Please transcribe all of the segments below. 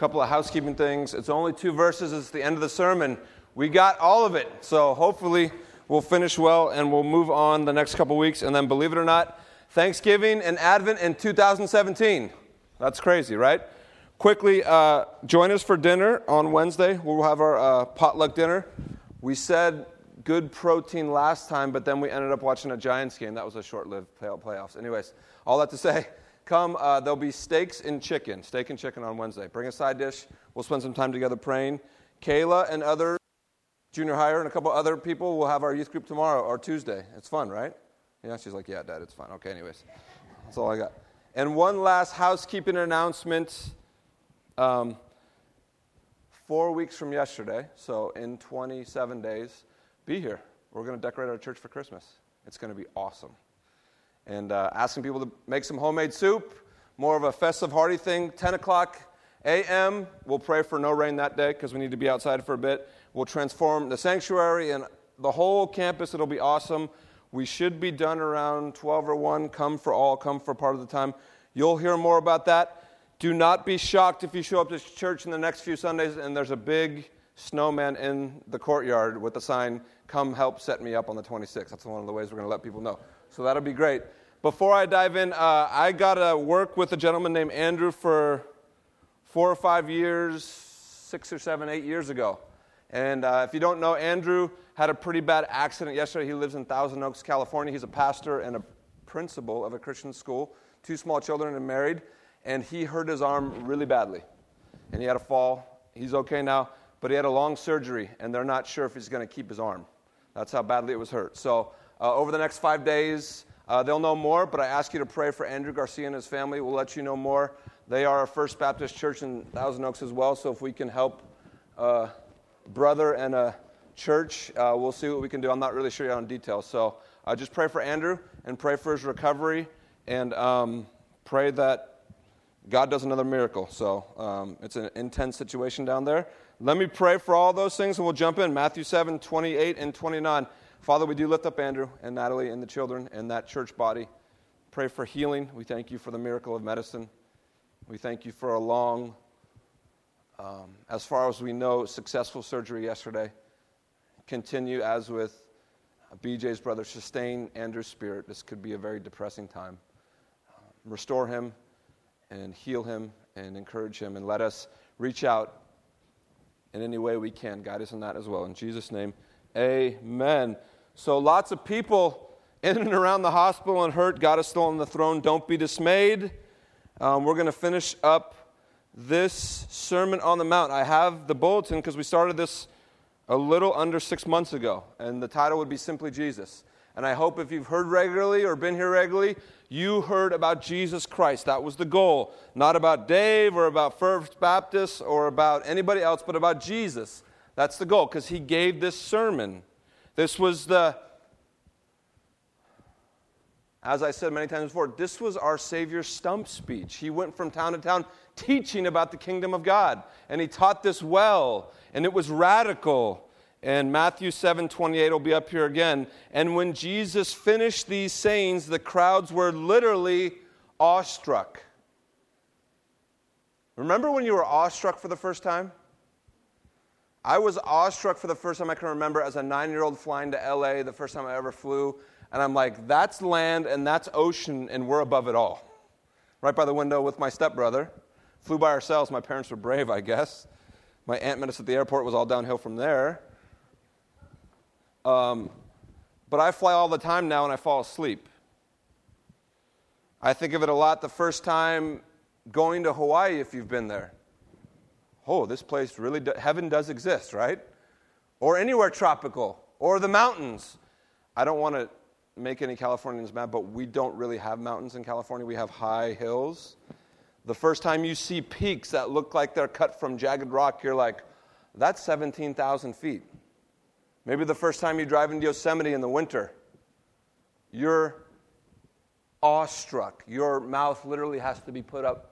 couple of housekeeping things. It's only two verses, it's the end of the sermon. We got all of it. So hopefully we'll finish well and we'll move on the next couple weeks. And then, believe it or not, Thanksgiving and Advent in 2017. That's crazy, right? Quickly, uh, join us for dinner on Wednesday. We'll have our uh, potluck dinner. We said good protein last time, but then we ended up watching a Giants game. That was a short lived play- playoffs. Anyways, all that to say, come. Uh, there'll be steaks and chicken, steak and chicken on Wednesday. Bring a side dish. We'll spend some time together praying. Kayla and other junior higher and a couple other people will have our youth group tomorrow or Tuesday. It's fun, right? Yeah, she's like, yeah, Dad, it's fun. Okay, anyways, that's all I got. And one last housekeeping announcement. Um, four weeks from yesterday, so in 27 days, be here. We're going to decorate our church for Christmas. It's going to be awesome. And uh, asking people to make some homemade soup, more of a festive, hearty thing. 10 o'clock a.m., we'll pray for no rain that day because we need to be outside for a bit. We'll transform the sanctuary and the whole campus. It'll be awesome. We should be done around 12 or 1. Come for all, come for part of the time. You'll hear more about that. Do not be shocked if you show up to church in the next few Sundays and there's a big snowman in the courtyard with the sign, Come help set me up on the 26th. That's one of the ways we're going to let people know. So that'll be great. Before I dive in, uh, I got to work with a gentleman named Andrew for four or five years, six or seven, eight years ago. And uh, if you don't know, Andrew had a pretty bad accident yesterday. He lives in Thousand Oaks, California. He's a pastor and a principal of a Christian school, two small children and married. And he hurt his arm really badly. And he had a fall. He's okay now, but he had a long surgery, and they're not sure if he's going to keep his arm. That's how badly it was hurt. So, uh, over the next five days, uh, they'll know more, but I ask you to pray for Andrew Garcia and his family. We'll let you know more. They are a First Baptist church in Thousand Oaks as well, so if we can help a brother and a church, uh, we'll see what we can do. I'm not really sure yet on details. So, uh, just pray for Andrew and pray for his recovery and um, pray that God does another miracle. So, um, it's an intense situation down there. Let me pray for all those things and we'll jump in. Matthew 7 28 and 29. Father, we do lift up Andrew and Natalie and the children and that church body. Pray for healing. We thank you for the miracle of medicine. We thank you for a long, um, as far as we know, successful surgery yesterday. Continue as with BJ's brother, sustain Andrew's spirit. This could be a very depressing time. Um, restore him and heal him and encourage him and let us reach out in any way we can. Guide us in that as well. In Jesus' name, amen. So, lots of people in and around the hospital and hurt. God is still on the throne. Don't be dismayed. Um, we're going to finish up this Sermon on the Mount. I have the bulletin because we started this a little under six months ago, and the title would be Simply Jesus. And I hope if you've heard regularly or been here regularly, you heard about Jesus Christ. That was the goal. Not about Dave or about First Baptist or about anybody else, but about Jesus. That's the goal because he gave this sermon. This was the, as I said many times before, this was our Savior's stump speech. He went from town to town teaching about the kingdom of God. And he taught this well, and it was radical. And Matthew 7 28 will be up here again. And when Jesus finished these sayings, the crowds were literally awestruck. Remember when you were awestruck for the first time? I was awestruck for the first time I can remember as a nine year old flying to LA, the first time I ever flew. And I'm like, that's land and that's ocean, and we're above it all. Right by the window with my stepbrother. Flew by ourselves. My parents were brave, I guess. My aunt met us at the airport, was all downhill from there. Um, but I fly all the time now and I fall asleep. I think of it a lot the first time going to Hawaii, if you've been there. Oh, this place really, do, heaven does exist, right? Or anywhere tropical, or the mountains. I don't want to make any Californians mad, but we don't really have mountains in California. We have high hills. The first time you see peaks that look like they're cut from jagged rock, you're like, that's 17,000 feet. Maybe the first time you drive into Yosemite in the winter, you're awestruck. Your mouth literally has to be put up.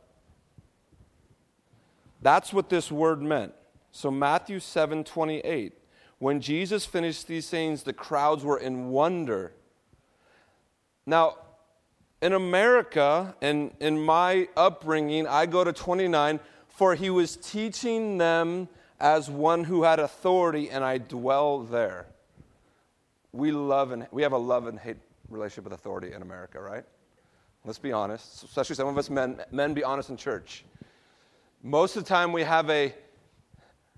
That's what this word meant. So Matthew 7 28. When Jesus finished these sayings, the crowds were in wonder. Now, in America and in my upbringing, I go to 29. for he was teaching them as one who had authority, and I dwell there. We love and we have a love and hate relationship with authority in America, right? Let's be honest, especially some of us men. Men, be honest in church. Most of the time, we have a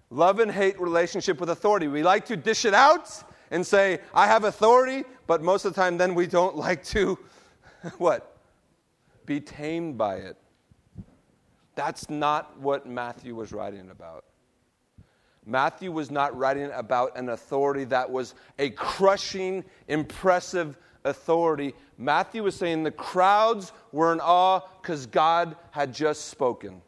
love and hate relationship with authority. We like to dish it out and say, I have authority, but most of the time, then we don't like to, what? Be tamed by it. That's not what Matthew was writing about. Matthew was not writing about an authority that was a crushing, impressive authority. Matthew was saying the crowds were in awe because God had just spoken.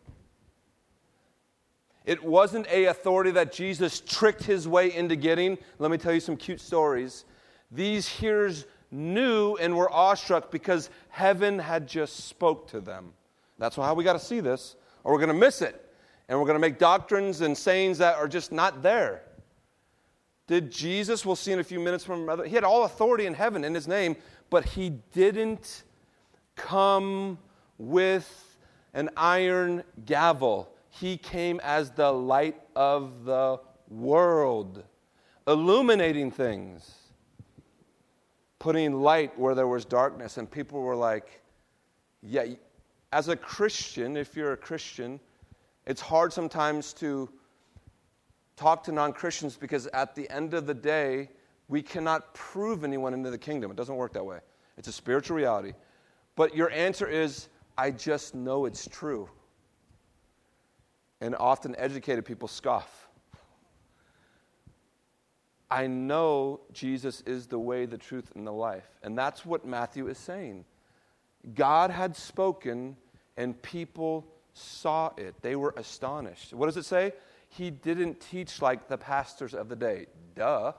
It wasn't a authority that Jesus tricked his way into getting. Let me tell you some cute stories. These hearers knew and were awestruck because heaven had just spoke to them. That's how we got to see this, or we're going to miss it. And we're going to make doctrines and sayings that are just not there. Did Jesus, we'll see in a few minutes from another, he had all authority in heaven in his name, but he didn't come with an iron gavel. He came as the light of the world, illuminating things, putting light where there was darkness. And people were like, yeah, as a Christian, if you're a Christian, it's hard sometimes to talk to non Christians because at the end of the day, we cannot prove anyone into the kingdom. It doesn't work that way. It's a spiritual reality. But your answer is, I just know it's true. And often educated people scoff. I know Jesus is the way, the truth, and the life. And that's what Matthew is saying. God had spoken, and people saw it. They were astonished. What does it say? He didn't teach like the pastors of the day. Duh.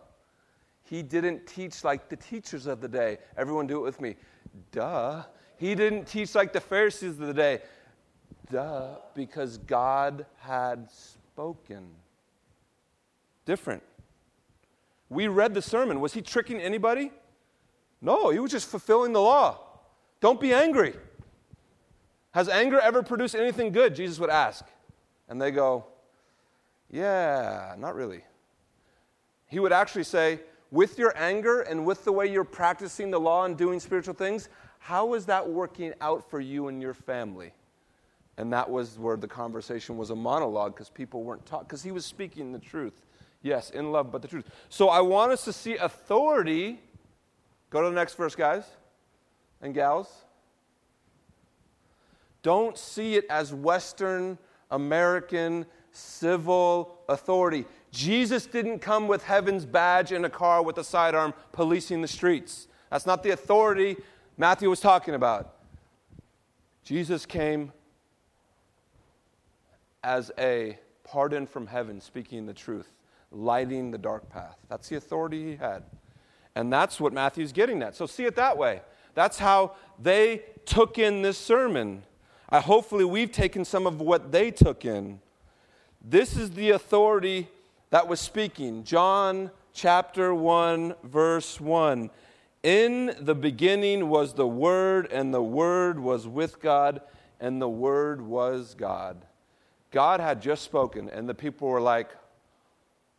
He didn't teach like the teachers of the day. Everyone do it with me. Duh. He didn't teach like the Pharisees of the day. Duh. Because God had spoken. Different. We read the sermon. Was he tricking anybody? No, he was just fulfilling the law. Don't be angry. Has anger ever produced anything good? Jesus would ask. And they go, Yeah, not really. He would actually say, With your anger and with the way you're practicing the law and doing spiritual things, how is that working out for you and your family? And that was where the conversation was a monologue because people weren't taught, because he was speaking the truth. Yes, in love, but the truth. So I want us to see authority. Go to the next verse, guys and gals. Don't see it as Western American civil authority. Jesus didn't come with heaven's badge in a car with a sidearm policing the streets. That's not the authority Matthew was talking about. Jesus came as a pardon from heaven, speaking the truth, lighting the dark path. That's the authority he had. And that's what Matthew's getting at. So see it that way. That's how they took in this sermon. Uh, hopefully, we've taken some of what they took in. This is the authority that was speaking. John chapter 1, verse 1. In the beginning was the Word, and the Word was with God, and the Word was God. God had just spoken, and the people were like,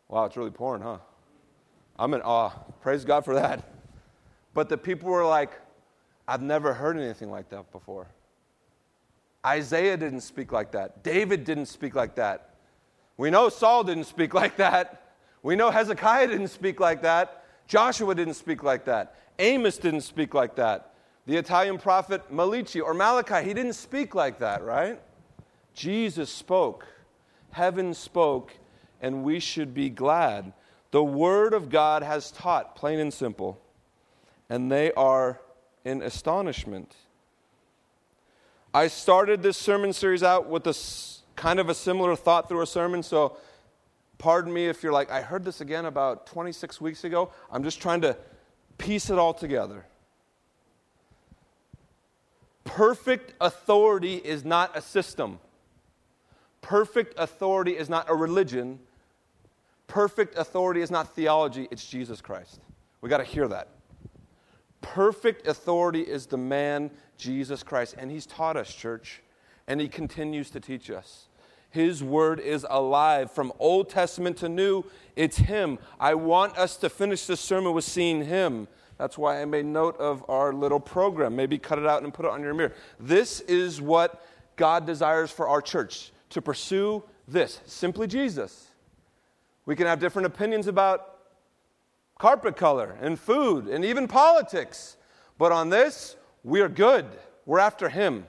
wow, it's really pouring, huh? I'm in awe. Praise God for that. But the people were like, I've never heard anything like that before. Isaiah didn't speak like that. David didn't speak like that. We know Saul didn't speak like that. We know Hezekiah didn't speak like that. Joshua didn't speak like that. Amos didn't speak like that. The Italian prophet Malachi or Malachi, he didn't speak like that, right? Jesus spoke. Heaven spoke, and we should be glad. The Word of God has taught, plain and simple, and they are in astonishment. I started this sermon series out with a kind of a similar thought through a sermon, so pardon me if you're like, I heard this again about 26 weeks ago. I'm just trying to piece it all together. Perfect authority is not a system. Perfect authority is not a religion. Perfect authority is not theology, it's Jesus Christ. We got to hear that. Perfect authority is the man, Jesus Christ. And he's taught us, church, and he continues to teach us. His word is alive. From Old Testament to New, it's Him. I want us to finish this sermon with seeing Him. That's why I made note of our little program. Maybe cut it out and put it on your mirror. This is what God desires for our church to pursue this simply Jesus. We can have different opinions about carpet color and food and even politics, but on this, we are good. We're after Him.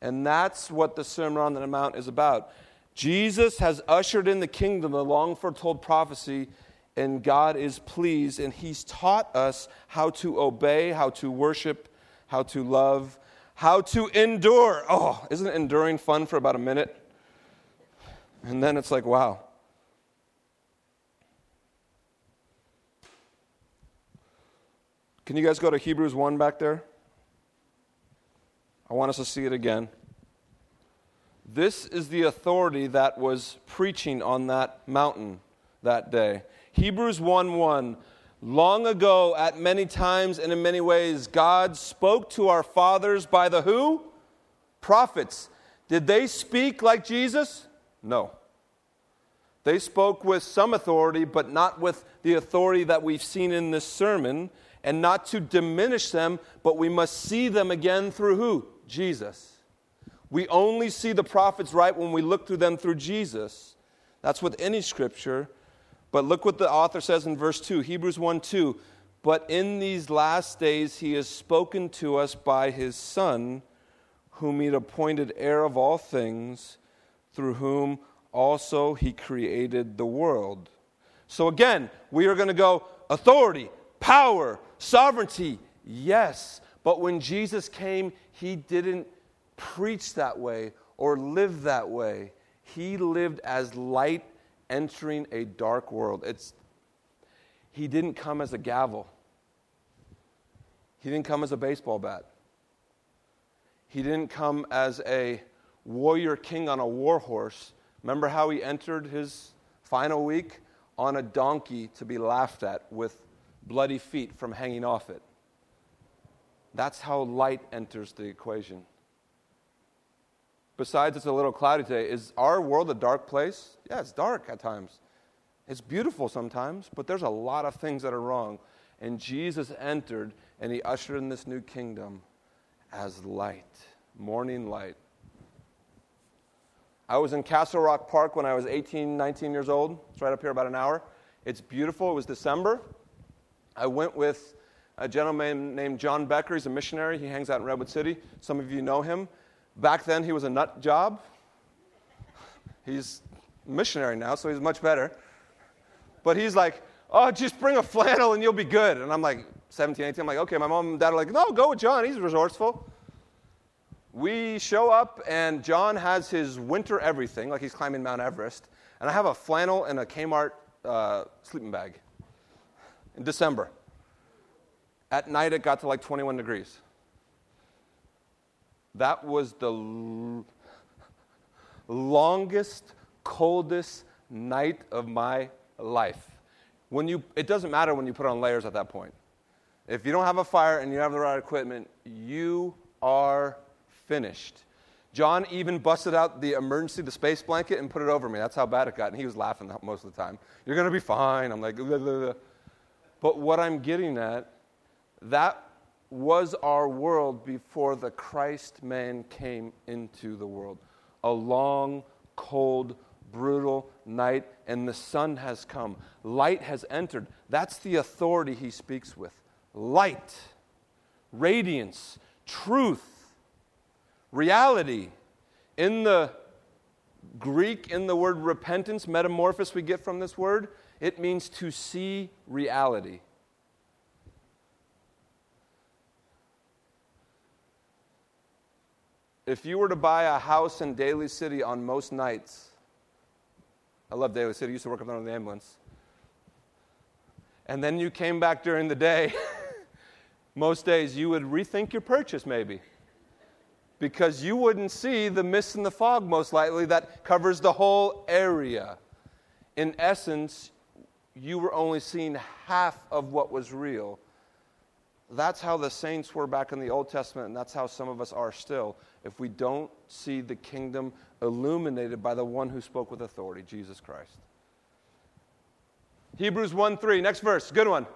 And that's what the Sermon on the Mount is about. Jesus has ushered in the kingdom, the long foretold prophecy, and God is pleased, and He's taught us how to obey, how to worship, how to love, how to endure. Oh, isn't enduring fun for about a minute? And then it's like, wow. Can you guys go to Hebrews 1 back there? I want us to see it again. This is the authority that was preaching on that mountain that day. Hebrews 1 1. Long ago, at many times and in many ways, God spoke to our fathers by the who? Prophets. Did they speak like Jesus? No. They spoke with some authority, but not with the authority that we've seen in this sermon, and not to diminish them, but we must see them again through who? Jesus. We only see the prophets right when we look through them through Jesus. That's with any scripture. But look what the author says in verse 2, Hebrews 1 2. But in these last days he has spoken to us by his Son, whom he appointed heir of all things, through whom also he created the world. So again, we are going to go authority, power, sovereignty, yes. But when Jesus came, he didn't preach that way or live that way. He lived as light entering a dark world. It's, he didn't come as a gavel, he didn't come as a baseball bat, he didn't come as a warrior king on a war horse. Remember how he entered his final week? On a donkey to be laughed at with bloody feet from hanging off it. That's how light enters the equation besides it's a little cloudy today, is our world a dark place? Yeah, it's dark at times. It's beautiful sometimes, but there's a lot of things that are wrong. And Jesus entered and he ushered in this new kingdom as light, morning light. I was in Castle Rock Park when I was 18, 19 years old. It's right up here, about an hour. It's beautiful. It was December. I went with a gentleman named John Becker. He's a missionary. He hangs out in Redwood City. Some of you know him. Back then, he was a nut job. He's missionary now, so he's much better. But he's like, oh, just bring a flannel and you'll be good. And I'm like, 17, 18. I'm like, okay, my mom and dad are like, no, go with John. He's resourceful. We show up, and John has his winter everything, like he's climbing Mount Everest. And I have a flannel and a Kmart uh, sleeping bag in December. At night, it got to like 21 degrees. That was the l- longest, coldest night of my life. When you, it doesn't matter when you put on layers at that point. If you don't have a fire and you have the right equipment, you are finished. John even busted out the emergency, the space blanket, and put it over me. That's how bad it got. And he was laughing most of the time. You're going to be fine. I'm like, blah, blah, blah. but what I'm getting at, that was our world before the Christ man came into the world. A long, cold, brutal night, and the sun has come. Light has entered. That's the authority he speaks with. Light, radiance, truth, reality. In the Greek, in the word repentance, metamorphosis, we get from this word, it means to see reality. If you were to buy a house in Daly City on most nights, I love Daly City, I used to work up there on the ambulance. And then you came back during the day, most days you would rethink your purchase maybe. Because you wouldn't see the mist and the fog, most likely, that covers the whole area. In essence, you were only seeing half of what was real. That's how the saints were back in the Old Testament, and that's how some of us are still. If we don't see the kingdom illuminated by the one who spoke with authority, Jesus Christ. Hebrews 1 3, next verse, good one.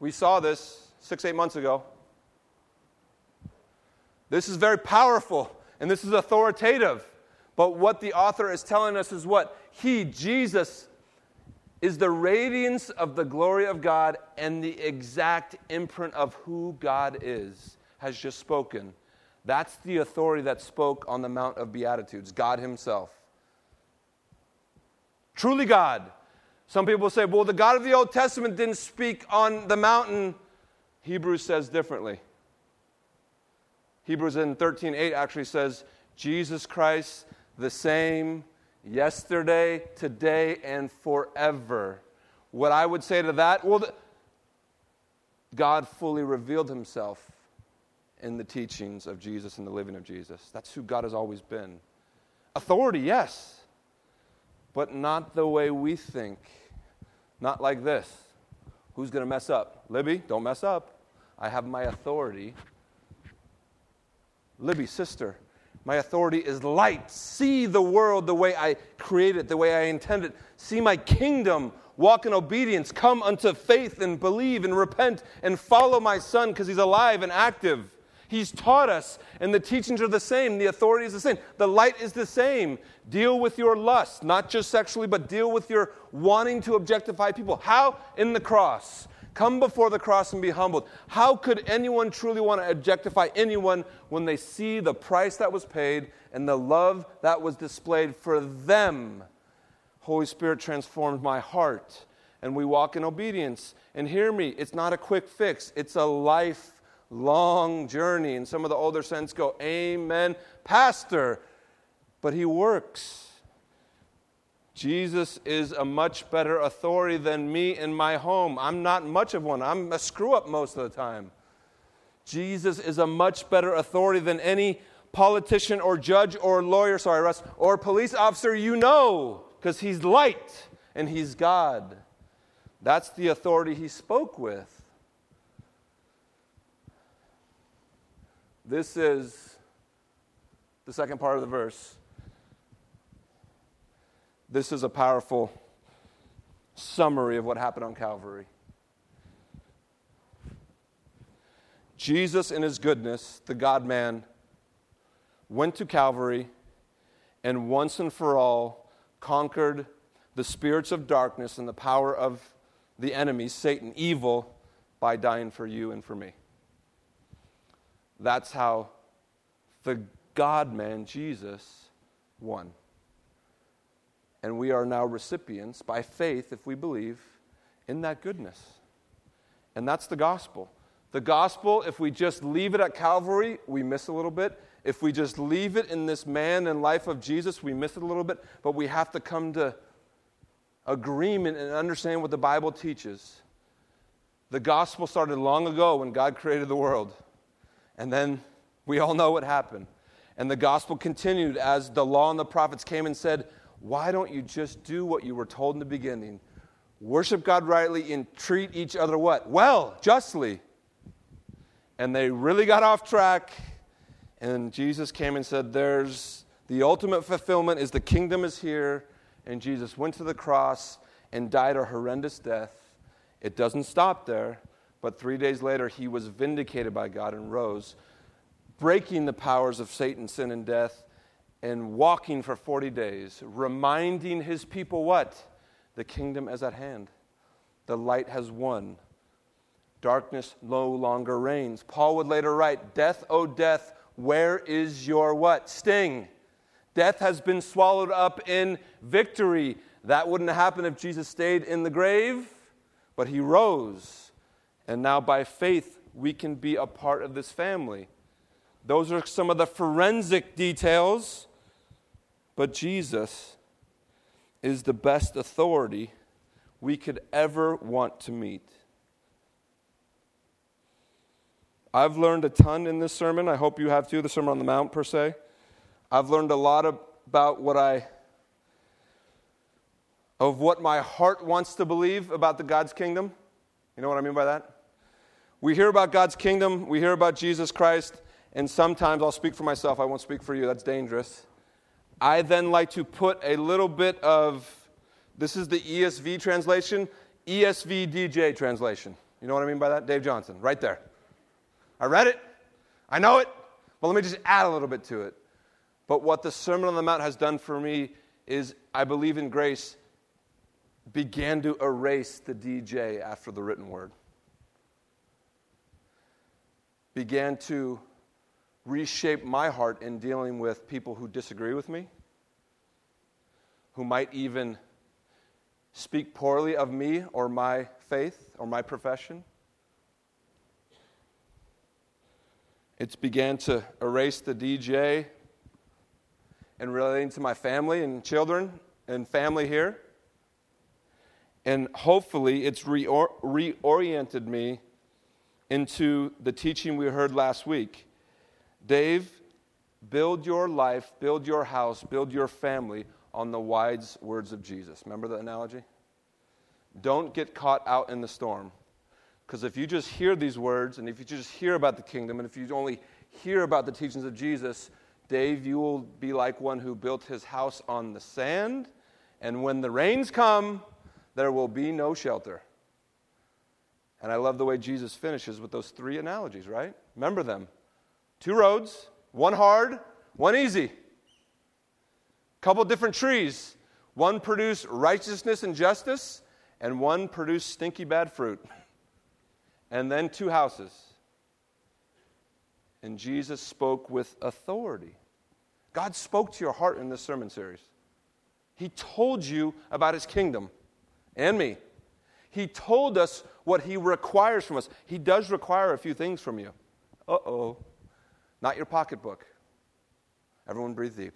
We saw this six, eight months ago. This is very powerful and this is authoritative. But what the author is telling us is what? He, Jesus, is the radiance of the glory of God and the exact imprint of who God is, has just spoken. That's the authority that spoke on the Mount of Beatitudes, God Himself. Truly God. Some people say, well, the God of the Old Testament didn't speak on the mountain. Hebrews says differently. Hebrews in 13:8 actually says, Jesus Christ the same yesterday, today, and forever. What I would say to that, well, God fully revealed himself in the teachings of Jesus and the living of Jesus. That's who God has always been. Authority, yes, but not the way we think. Not like this. Who's going to mess up? Libby, don't mess up. I have my authority. Libby, sister, my authority is light. See the world the way I created, it, the way I intended. It. See my kingdom. Walk in obedience. Come unto faith and believe and repent and follow my son because he's alive and active. He's taught us, and the teachings are the same. The authority is the same. The light is the same. Deal with your lust, not just sexually, but deal with your wanting to objectify people. How? In the cross. Come before the cross and be humbled. How could anyone truly want to objectify anyone when they see the price that was paid and the love that was displayed for them? Holy Spirit transformed my heart, and we walk in obedience. And hear me, it's not a quick fix, it's a lifelong journey. And some of the older saints go, Amen, Pastor. But He works. Jesus is a much better authority than me in my home. I'm not much of one, I'm a screw up most of the time. Jesus is a much better authority than any politician or judge or lawyer, sorry, Russ, or police officer you know, because he's light and he's God. That's the authority he spoke with. This is the second part of the verse. This is a powerful summary of what happened on Calvary. Jesus, in his goodness, the God man, went to Calvary and once and for all conquered the spirits of darkness and the power of the enemy, Satan, evil, by dying for you and for me. That's how the God man, Jesus, won. And we are now recipients by faith, if we believe, in that goodness. And that's the gospel. The gospel, if we just leave it at Calvary, we miss a little bit. If we just leave it in this man and life of Jesus, we miss it a little bit. But we have to come to agreement and understand what the Bible teaches. The gospel started long ago when God created the world. And then we all know what happened. And the gospel continued as the law and the prophets came and said, why don't you just do what you were told in the beginning? Worship God rightly and treat each other what? Well, justly. And they really got off track. And Jesus came and said, There's the ultimate fulfillment is the kingdom is here. And Jesus went to the cross and died a horrendous death. It doesn't stop there, but three days later, he was vindicated by God and rose, breaking the powers of Satan, sin, and death and walking for 40 days, reminding his people what? The kingdom is at hand. The light has won. Darkness no longer reigns. Paul would later write, Death, O death, where is your what? Sting. Death has been swallowed up in victory. That wouldn't happen if Jesus stayed in the grave, but he rose. And now by faith, we can be a part of this family. Those are some of the forensic details but Jesus is the best authority we could ever want to meet. I've learned a ton in this sermon. I hope you have too, the Sermon on the Mount, per se. I've learned a lot about what I, of what my heart wants to believe about the God's kingdom. You know what I mean by that? We hear about God's kingdom, we hear about Jesus Christ, and sometimes I'll speak for myself, I won't speak for you, that's dangerous. I then like to put a little bit of, this is the ESV translation, ESV DJ translation. You know what I mean by that? Dave Johnson, right there. I read it, I know it, but let me just add a little bit to it. But what the Sermon on the Mount has done for me is I believe in grace began to erase the DJ after the written word. Began to reshape my heart in dealing with people who disagree with me, who might even speak poorly of me or my faith or my profession. It's began to erase the DJ and relating to my family and children and family here. And hopefully, it's reor- reoriented me into the teaching we heard last week. Dave, build your life, build your house, build your family on the wise words of Jesus. Remember the analogy? Don't get caught out in the storm. Because if you just hear these words, and if you just hear about the kingdom, and if you only hear about the teachings of Jesus, Dave, you will be like one who built his house on the sand, and when the rains come, there will be no shelter. And I love the way Jesus finishes with those three analogies, right? Remember them two roads, one hard, one easy. Couple different trees. One produced righteousness and justice, and one produced stinky bad fruit. And then two houses. And Jesus spoke with authority. God spoke to your heart in this sermon series. He told you about his kingdom and me. He told us what he requires from us. He does require a few things from you. Uh oh. Not your pocketbook. Everyone breathe deep.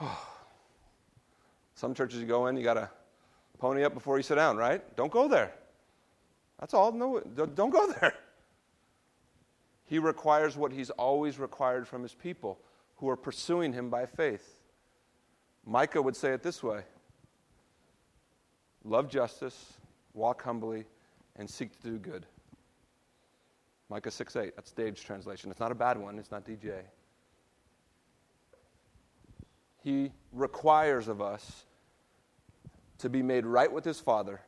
Oh. Some churches you go in, you got to pony up before you sit down, right? Don't go there. That's all. No, don't go there. He requires what he's always required from his people who are pursuing him by faith. Micah would say it this way Love justice, walk humbly, and seek to do good. Micah 6 8. That's Dave's translation. It's not a bad one, it's not DJ. He requires of us to be made right with his Father,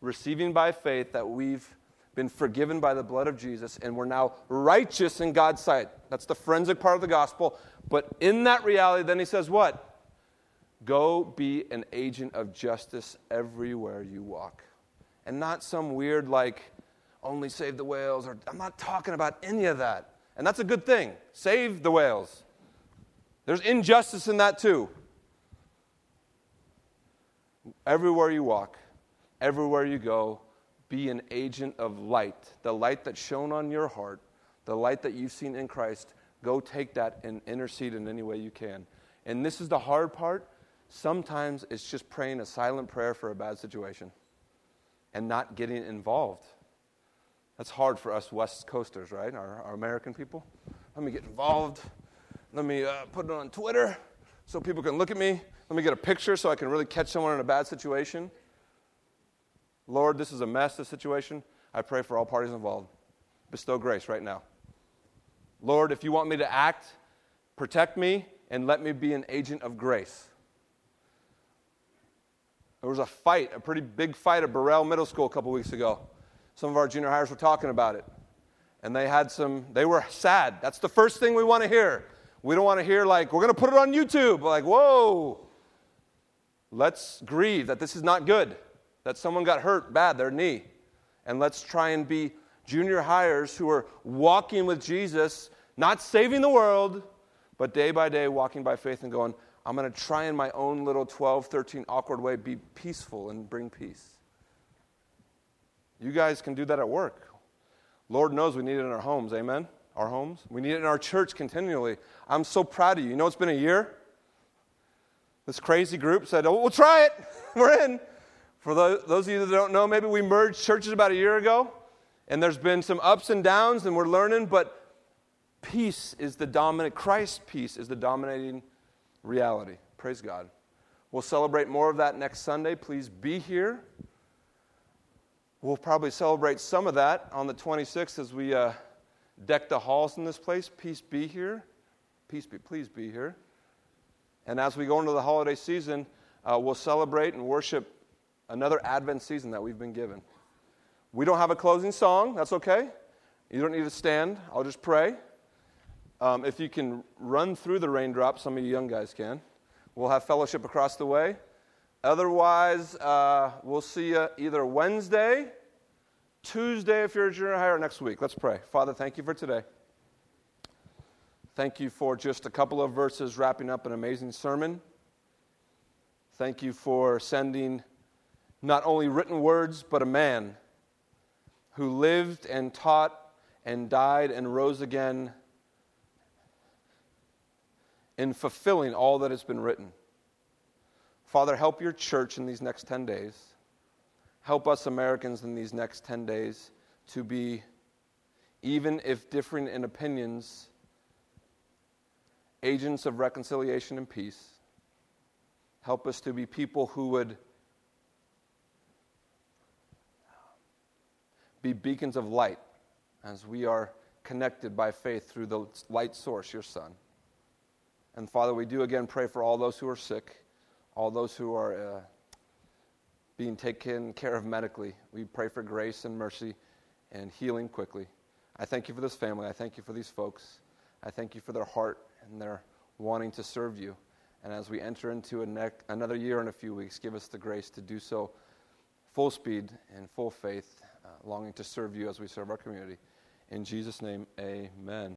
receiving by faith that we've been forgiven by the blood of Jesus, and we're now righteous in God's sight. That's the forensic part of the gospel. But in that reality, then he says, What? Go be an agent of justice everywhere you walk. And not some weird, like, only save the whales, or I'm not talking about any of that. And that's a good thing. Save the whales. There's injustice in that too. Everywhere you walk, everywhere you go, be an agent of light. The light that shone on your heart, the light that you've seen in Christ, go take that and intercede in any way you can. And this is the hard part. Sometimes it's just praying a silent prayer for a bad situation and not getting involved. That's hard for us West Coasters, right? Our, our American people. Let me get involved. Let me uh, put it on Twitter so people can look at me. Let me get a picture so I can really catch someone in a bad situation. Lord, this is a mess, this situation. I pray for all parties involved. Bestow grace right now. Lord, if you want me to act, protect me and let me be an agent of grace. There was a fight, a pretty big fight at Borel Middle School a couple weeks ago. Some of our junior hires were talking about it. And they had some, they were sad. That's the first thing we want to hear. We don't want to hear, like, we're going to put it on YouTube. Like, whoa. Let's grieve that this is not good that someone got hurt bad, their knee. And let's try and be junior hires who are walking with Jesus, not saving the world, but day by day walking by faith and going, I'm going to try in my own little 12, 13 awkward way be peaceful and bring peace. You guys can do that at work. Lord knows we need it in our homes, amen? Our homes. We need it in our church continually. I'm so proud of you. You know it's been a year? This crazy group said, oh, we'll try it. We're in. For those of you that don't know, maybe we merged churches about a year ago, and there's been some ups and downs, and we're learning, but peace is the dominant, Christ's peace is the dominating reality. Praise God. We'll celebrate more of that next Sunday. Please be here. We'll probably celebrate some of that on the 26th as we uh, deck the halls in this place. Peace be here. Peace be, please be here. And as we go into the holiday season, uh, we'll celebrate and worship another Advent season that we've been given. We don't have a closing song. That's okay. You don't need to stand. I'll just pray. Um, if you can run through the raindrops, some of you young guys can. We'll have fellowship across the way. Otherwise, uh, we'll see you either Wednesday, Tuesday if you're a junior high, or next week. Let's pray. Father, thank you for today. Thank you for just a couple of verses wrapping up an amazing sermon. Thank you for sending not only written words, but a man who lived and taught and died and rose again in fulfilling all that has been written. Father, help your church in these next 10 days. Help us Americans in these next 10 days to be, even if differing in opinions, agents of reconciliation and peace. Help us to be people who would be beacons of light as we are connected by faith through the light source, your Son. And Father, we do again pray for all those who are sick, all those who are uh, being taken care of medically. We pray for grace and mercy and healing quickly. I thank you for this family. I thank you for these folks. I thank you for their heart and their wanting to serve you. And as we enter into ne- another year in a few weeks, give us the grace to do so full speed and full faith, uh, longing to serve you as we serve our community. In Jesus' name, amen.